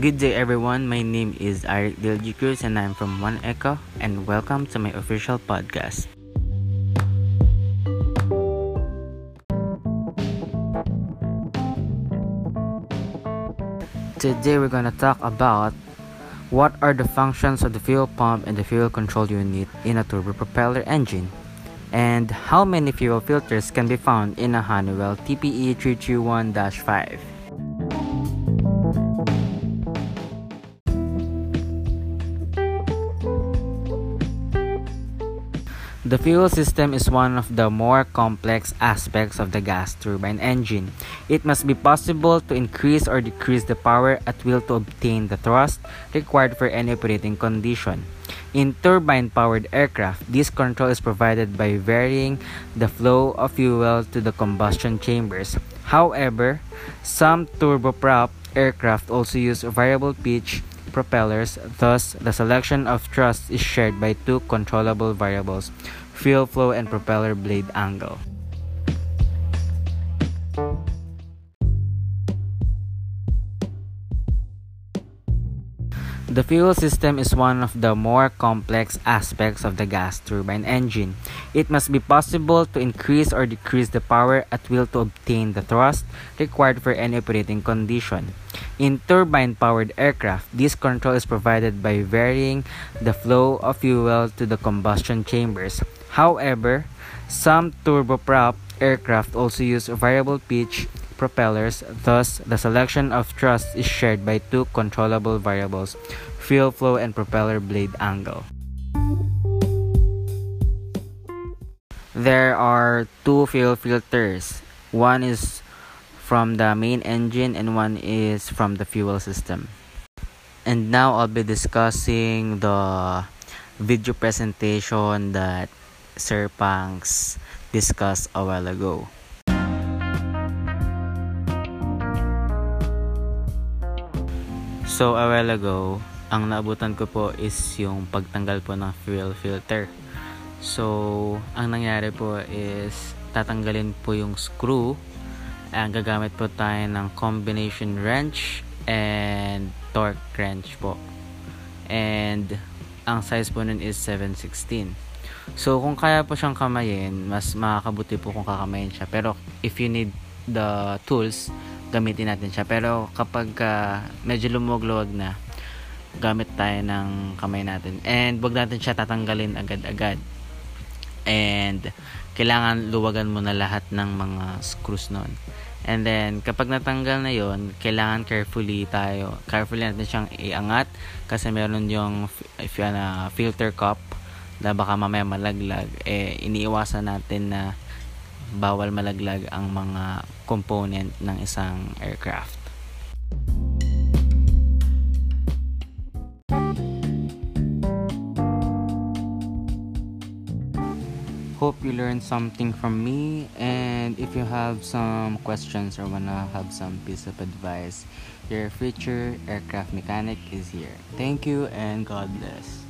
Good day everyone, my name is Eric Dilgy Cruz and I'm from One Echo and welcome to my official podcast. Today we're gonna talk about what are the functions of the fuel pump and the fuel control unit in a turbopropeller engine and how many fuel filters can be found in a Honeywell TPE 331-5. The fuel system is one of the more complex aspects of the gas turbine engine. It must be possible to increase or decrease the power at will to obtain the thrust required for any operating condition. In turbine-powered aircraft, this control is provided by varying the flow of fuel to the combustion chambers. However, some turboprop aircraft also use variable pitch propellers, thus the selection of thrust is shared by two controllable variables, fuel flow and propeller blade angle. The fuel system is one of the more complex aspects of the gas turbine engine. It must be possible to increase or decrease the power at will to obtain the thrust required for any operating condition. In turbine powered aircraft, this control is provided by varying the flow of fuel to the combustion chambers. However, some turboprop aircraft also use variable pitch propellers, thus, the selection of thrust is shared by two controllable variables fuel flow and propeller blade angle. There are two fuel filters. One is from the main engine and one is from the fuel system. And now I'll be discussing the video presentation that Sir Panks discussed a while ago. So, a while ago, ang naabutan ko po is yung pagtanggal po ng fuel filter. So, ang nangyari po is tatanggalin po yung screw. Ang gagamit po tayo ng combination wrench and torque wrench po. And ang size po nun is 716. So, kung kaya po siyang kamayin, mas makakabuti po kung kakamayin siya. Pero, if you need the tools, gamitin natin siya. Pero kapag uh, medyo lumuwag-luwag na, gamit tayo ng kamay natin. And wag natin siya tatanggalin agad-agad. And kailangan luwagan mo na lahat ng mga screws noon. And then, kapag natanggal na yon kailangan carefully tayo, carefully natin siyang iangat kasi meron yung if you na filter cup na baka mamaya malaglag, eh, iniiwasan natin na bawal malaglag ang mga component ng isang aircraft. Hope you learned something from me and if you have some questions or wanna have some piece of advice, your future aircraft mechanic is here. Thank you and God bless.